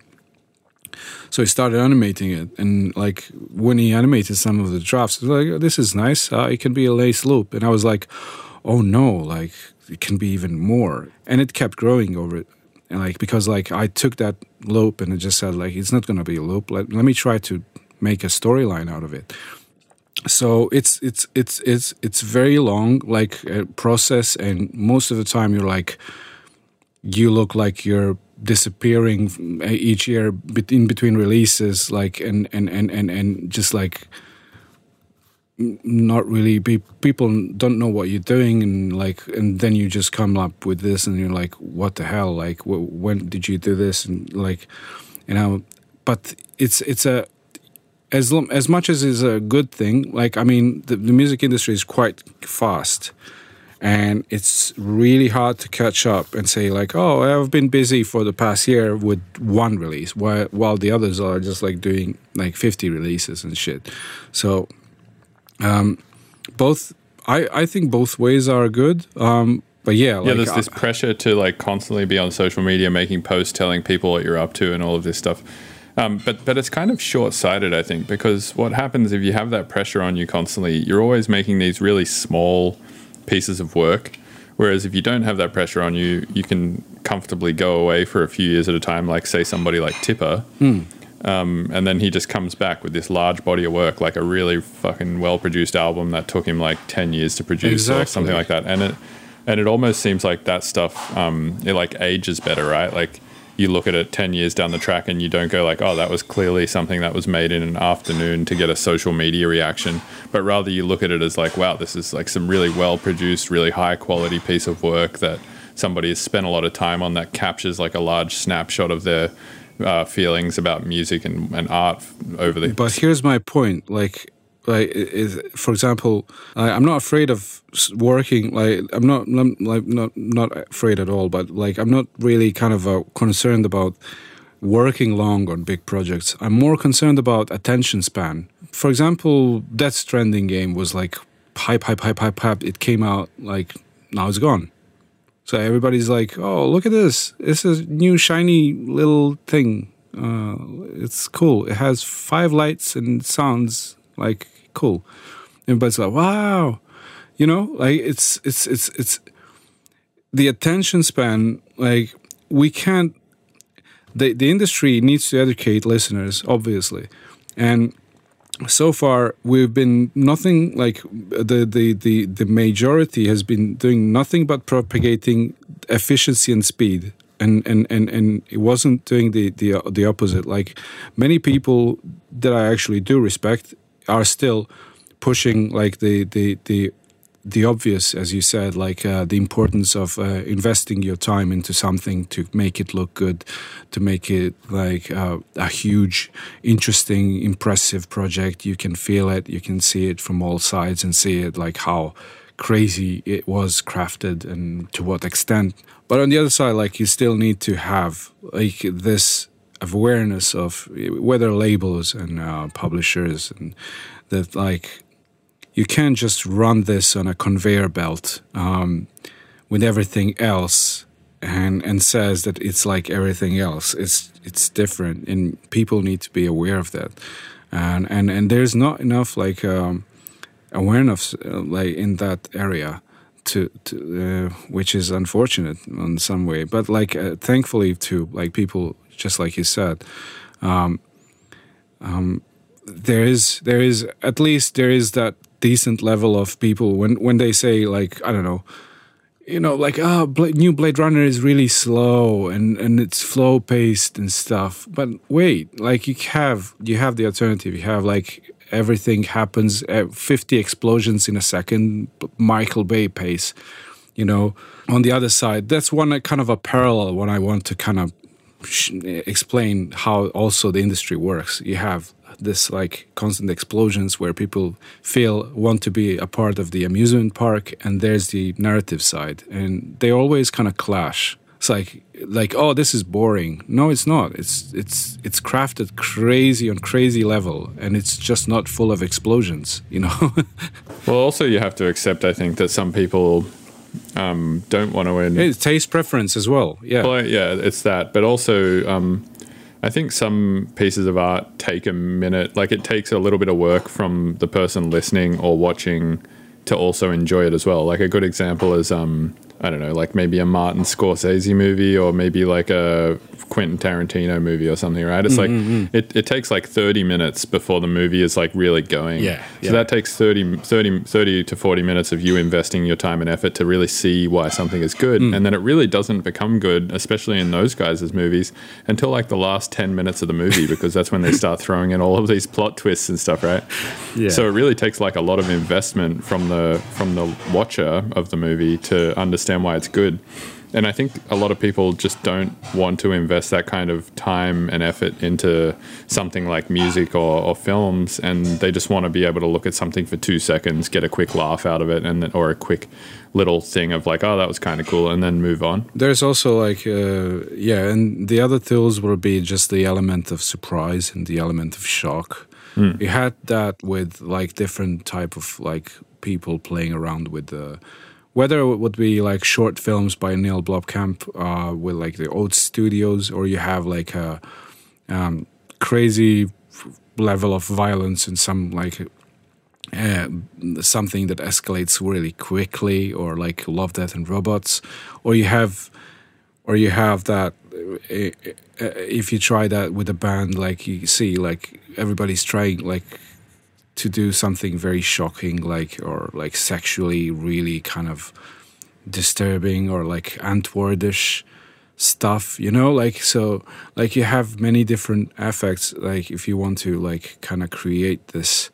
So he started animating it, and like when he animated some of the was like, "This is nice. Uh, it can be a lace loop." And I was like, "Oh no! Like it can be even more." And it kept growing over it, and like because like I took that loop and I just said like it's not gonna be a loop. Let, let me try to make a storyline out of it. So it's it's it's it's it's very long like uh, process, and most of the time you're like you look like you're disappearing each year in between releases like and and and and, and just like not really be, people don't know what you're doing and like and then you just come up with this and you're like what the hell like wh- when did you do this and like you know but it's it's a as as much as is a good thing like i mean the, the music industry is quite fast. And it's really hard to catch up and say like oh i've been busy for the past year with one release while, while the others are just like doing like 50 releases and shit. So um both i i think both ways are good. Um but yeah like yeah, there's I- this pressure to like constantly be on social media, making posts, telling people what you're up to, and all of this stuff. Um, but but it's kind of short sighted, I think, because what happens if you have that pressure on you constantly, you're always making these really small pieces of work. Whereas if you don't have that pressure on you, you can comfortably go away for a few years at a time, like say somebody like Tipper. Um, and then he just comes back with this large body of work, like a really fucking well produced album that took him like 10 years to produce or something like that. And it, and it almost seems like that stuff, um, it like ages better, right? Like you look at it 10 years down the track and you don't go like, oh, that was clearly something that was made in an afternoon to get a social media reaction. But rather you look at it as like, wow, this is like some really well produced, really high quality piece of work that somebody has spent a lot of time on that captures like a large snapshot of their uh, feelings about music and, and art over the But here's my point. Like, like is, for example, I, I'm not afraid of working. Like, I'm not, I'm, like not not afraid at all. But like, I'm not really kind of uh, concerned about working long on big projects. I'm more concerned about attention span. For example, Death Stranding game was like hype, hype, hype, hype, hype. It came out like now it's gone. So everybody's like, "Oh, look at this! It's a new shiny little thing. Uh, it's cool. It has five lights and sounds like cool." Everybody's like, "Wow!" You know, like it's it's it's it's the attention span. Like we can't. The the industry needs to educate listeners, obviously, and so far we've been nothing like the, the the the majority has been doing nothing but propagating efficiency and speed and and and, and it wasn't doing the, the the opposite like many people that i actually do respect are still pushing like the the the the obvious, as you said, like uh, the importance of uh, investing your time into something to make it look good, to make it like uh, a huge, interesting, impressive project. You can feel it, you can see it from all sides, and see it like how crazy it was crafted and to what extent. But on the other side, like you still need to have like this awareness of whether labels and uh, publishers and that like you can't just run this on a conveyor belt um, with everything else and and says that it's like everything else. It's it's different and people need to be aware of that. And and and there's not enough like um, awareness uh, like in that area to, to uh, which is unfortunate in some way. But like uh, thankfully to like people just like you said. Um, um, there is there is at least there is that decent level of people when when they say like I don't know you know like ah Bla- new Blade Runner is really slow and and it's slow paced and stuff. But wait like you have you have the alternative. You have like everything happens uh, 50 explosions in a second Michael Bay pace you know? On the other side that's one kind of a parallel when I want to kind of Eh, explain how also the industry works. You have this like constant explosions where people feel want to be a part of the amusement park and there's the narrative side. And they always kind of clash. It's like like oh this is boring. No it's not. It's it's it's crafted crazy on crazy level and it's just not full of explosions you know? Well, also you have to accept, I think, that some people um, don't want to win. it's taste preference as well yeah Well, yeah, it's that, but also, um, I think some pieces of art take a minute. Like it takes a little bit of work from the person listening or watching to also enjoy it as well. Like a good example is um I don't know, like maybe a Martin Scorsese movie or maybe like a Quentin Tarantino movie or something, right? It's Mm-hmm, like it, it takes like 30 minutes before the movie is like really going. Yeah, So yeah. that takes 30, 30, 30 to 40 minutes of you investing your time and effort to really see why something is good. Mm. And then it really doesn't become good, especially in those guys' movies, until like the last 10 minutes of the movie because that's when they start throwing in all of these plot twists and stuff, right? Yeah. So it really takes like a lot of investment from the from the watcher of the movie to understand why it's good. And I think a lot of people just don't want to invest that kind of time and effort into something like music or, or films, and they just want to be able to look at something for two seconds, get a quick laugh out of it, and then, or a quick little thing of like, oh, that was kind of cool, and then move on. There's also like uh, yeah, and the other tools will be just the element of surprise and the element of shock. You had that with like different type of like people playing around with the whether it would be like short films by Neil Blomkamp uh, with like the old studios, or you have like a um, crazy level of violence and some like uh, something that escalates really quickly, or like Love, Death and Robots, or you have, or you have that. If you try that with a band, like you see, like everybody's trying like to do something very shocking, like or like sexually really kind of disturbing, or like Antwoordish stuff, you know, like so, like you have many different effects. Like if you want to like kind of create this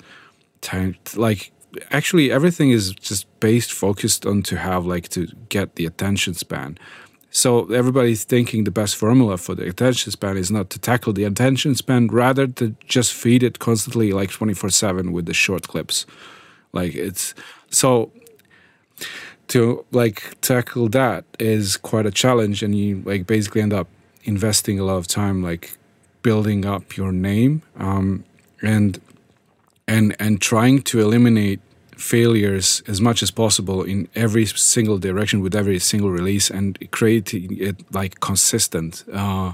time like actually everything is just based focused on to have like to get the attention span so everybody's thinking the best formula for the attention span is not to tackle the attention span rather to just feed it constantly like 24/7 with the short clips. Like it's so to like tackle that is quite a challenge and you like basically end up investing a lot of time like building up your name um, and and and trying to eliminate failures as much as possible in every single direction with every single release and creating it like consistent uh,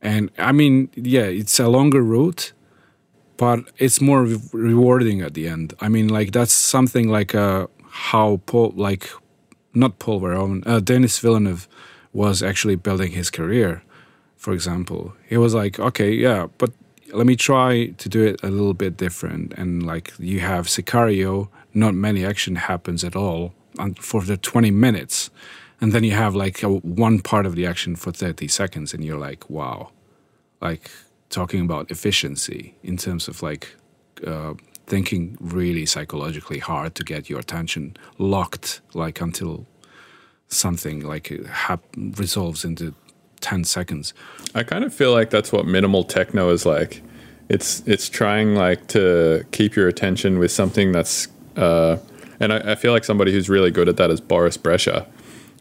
and i mean yeah it's a longer route but it's more re- rewarding at the end. I mean like that's something like uh, how paul like not paul verhoeven uh, denis villeneuve was actually building his career for example. He was like okay yeah but let me try to do it a little bit different and like you have sicario not many action happens at all for the 20 minutes and then you have like a, one part of the action for 30 seconds and you're like wow like talking about efficiency in terms of like uh, thinking really psychologically hard to get your attention locked like until something like hap- resolves into 10 seconds I kind of feel like that's what minimal techno is like. It's it's trying like to keep your attention with something that's, uh, and I, I feel like somebody who's really good at that is Boris Brejcha,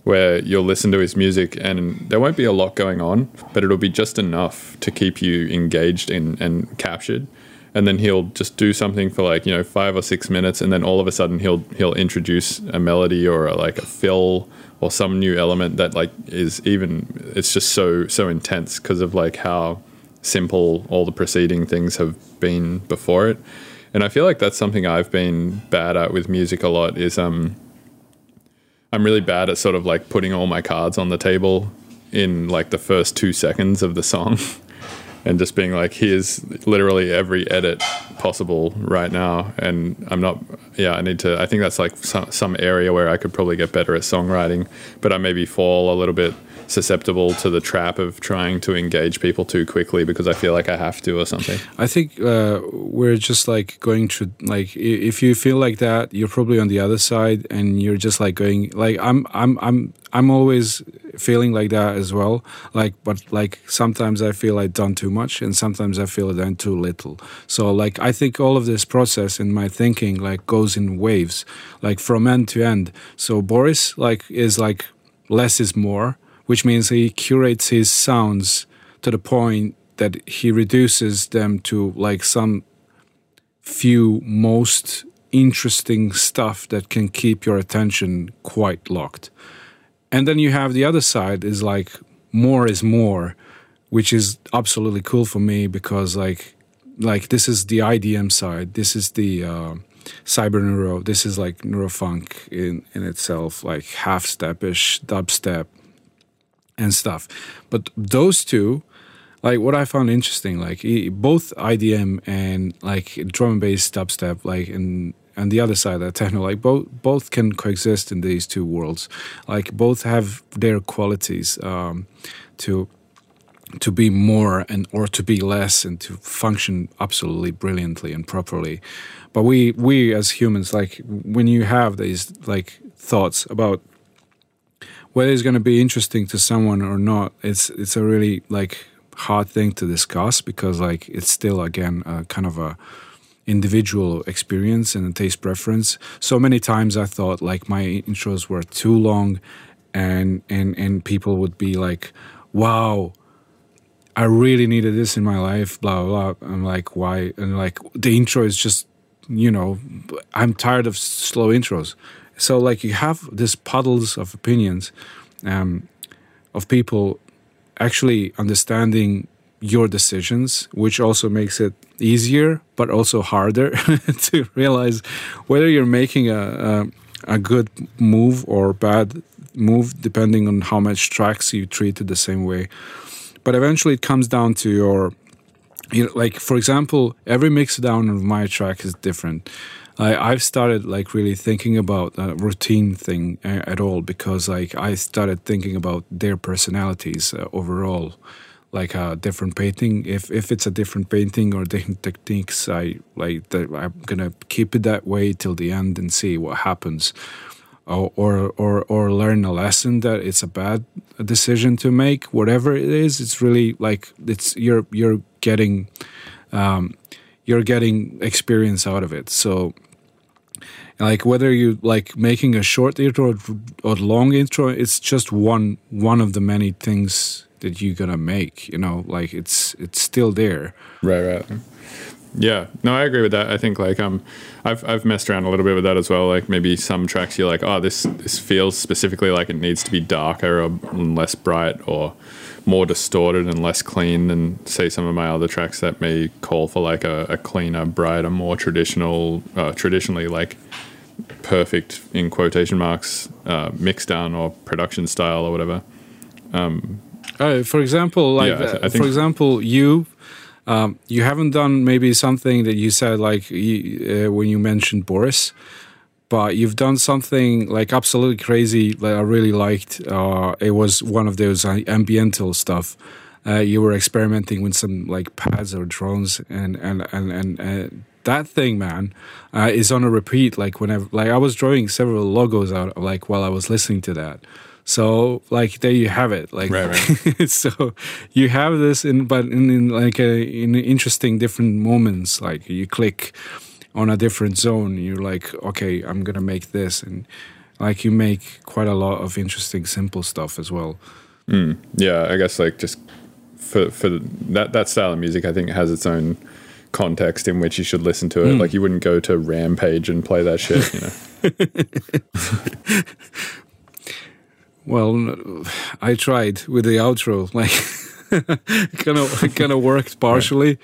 where you'll listen to his music and there won't be a lot going on, but it'll be just enough to keep you engaged and, and captured. And then he'll just do something for like you know five or six minutes, and then all of a sudden he'll he'll introduce a melody or a, like a fill or some new element that like is even it's just so so intense because of like how simple all the preceding things have been before it and i feel like that's something i've been bad at with music a lot is um i'm really bad at sort of like putting all my cards on the table in like the first two seconds of the song and just being like here's literally every edit possible right now. And i'm not yeah i need to i think that's like some, some area where i could probably get better at songwriting but i maybe fall a little bit susceptible to the trap of trying to engage people too quickly because i feel like i have to or something I think uh, we're just like going through like if you feel like that, you're probably on the other side, and you're just like going like I'm I'm I'm I'm always feeling like that as well. Like, but like sometimes I feel I've done too much, and sometimes I feel I've done too little. So like I think all of this process in my thinking like goes in waves, like from end to end. So Boris like is like less is more, which means he curates his sounds to the point that he reduces them to like some few most interesting stuff that can keep your attention quite locked. And then you have the other side is like more is more, which is absolutely cool for me because like like this is the IDM side. This is the uh, cyber neuro. This is like neurofunk in in itself, like half stepish, dubstep, and stuff. But those two, like what I found interesting, like both IDM and like drum and bass dubstep, like and and the other side that techno, like both both can coexist in these two worlds. Like both have their qualities um, to to be more and or to be less and to function absolutely brilliantly and properly but we we as humans like when you have these like thoughts about whether it's going to be interesting to someone or not it's it's a really like hard thing to discuss because like it's still again kind of a individual experience and a taste preference so many times i thought like my intros were too long and and and people would be like wow I really needed this in my life, blah, blah, blah. I'm like, why? And like, the intro is just, you know, I'm tired of slow intros. So, like, you have these puddles of opinions um, of people actually understanding your decisions, which also makes it easier, but also harder to realize whether you're making a, a, a good move or bad move, depending on how much tracks you treat it the same way. But eventually it comes down to your you know like for example every mix down of my track is different I, I've started like really thinking about a routine thing uh, at all because like I started thinking about their personalities uh, overall. Like a different painting if if it's a different painting or different techniques I like that I'm gonna keep it that way till the end and see what happens. Or, or or or learn a lesson that it's a bad decision to make whatever it is it's really like it's you're you're getting um, you're getting experience out of it so like whether you like making a short intro or long intro it's just one one of the many things that you're gonna make you know like it's it's still there Right, right. Yeah, no, I agree with that. I think like um, I've I've messed around a little bit with that as well. Like maybe some tracks you're like, oh, this this feels specifically like it needs to be darker or less bright or more distorted and less clean than say some of my other tracks that may call for like a, a cleaner, brighter, more traditional, uh, traditionally like perfect in quotation marks uh, mix down or production style or whatever. Uh, for example, like Yeah, I th- I uh, for example, you um, you haven't done maybe something that you said like you, uh, when you mentioned Boris, but you've done something like absolutely crazy that I really liked. Uh, it was one of those uh, ambiental stuff. Uh, you were experimenting with some like pads or drones, and and and and. Uh, that thing, man, uh, is on a repeat. Like whenever, like I was drawing several logos out, like while I was listening to that. So like there you have it. Like Right, right. so you have this in but in, in like a, in interesting different moments. Like you click on a different zone. You're like, okay, I'm gonna make this, and like you make quite a lot of interesting simple stuff as well. Hmm. Yeah, I guess like just for for that that style of music, I think has its own context in which you should listen to it. Hmm. Like you wouldn't go to Rampage and play that shit, you know. Well, I tried with the outro, like kind of kind of worked partially,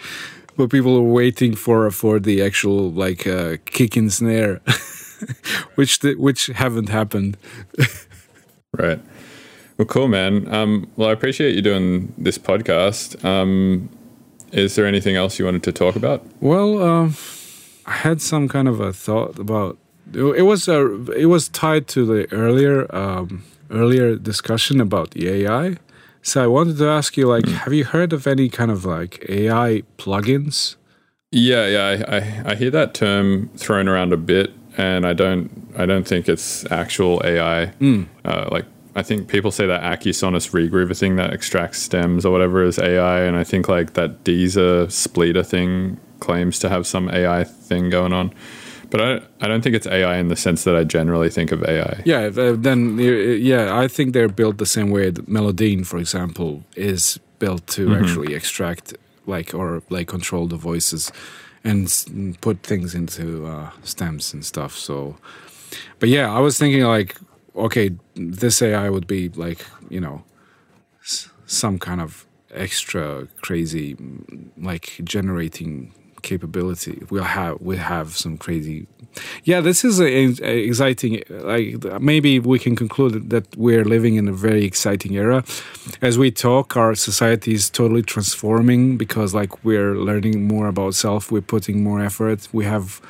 but people are waiting for for the actual like uh, kick and snare, which the, which haven't happened. Right. Well, cool, man. Um, well, I appreciate you doing this podcast. Um, is there anything else you wanted to talk about? Well, um, I had some kind of a thought about it was a it was tied to the earlier um, earlier discussion about the AI. So I wanted to ask you, like, have you heard of any kind of like AI plugins? Yeah, yeah, I, I, I hear that term thrown around a bit, and I don't I don't think it's actual AI. Uh, like I think people say that Accusonus regroover thing that extracts stems or whatever is AI, and I think like that Deezer Spleeter thing claims to have some AI thing going on. But I, I don't think it's AI in the sense that I generally think of AI. Yeah, th- then uh, yeah, I think they're built the same way that Melodyne, for example, is built to actually extract like or like control the voices and s- put things into uh, stems and stuff. So, but yeah, I was thinking like, okay, this AI would be like you know s- some kind of extra crazy like generating capability. We'll have we have some crazy. Yeah, this is a, a exciting. Like maybe we can conclude that we're living in a very exciting era. As we talk, our society is totally transforming because like we're learning more about self. We're putting more effort. We have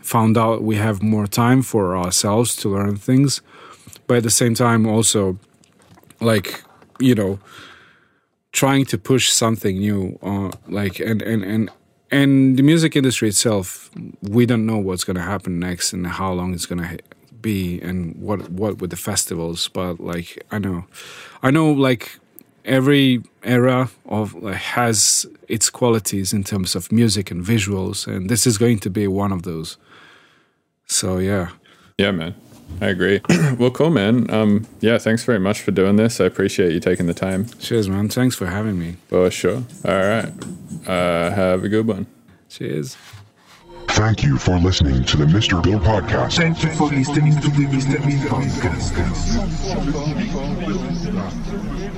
found out we have more time for ourselves to learn things, but at the same time also, like you know trying to push something new uh, like and and and and the music industry itself we don't know what's going to happen next and how long it's going to be and what what with the festivals but like i know. I know like every era of like, has its qualities in terms of music and visuals and this is going to be one of those. So yeah. Yeah, man. I agree. well, cool, man. Um, yeah, thanks very much for doing this. I appreciate you taking the time. cheers man thanks for having me For sure. All right. Uh, have a good one. cheers Thank you for listening to the Mr. Bill Podcast. Thank you for listening to the Mr. Bean podcast. Podcast.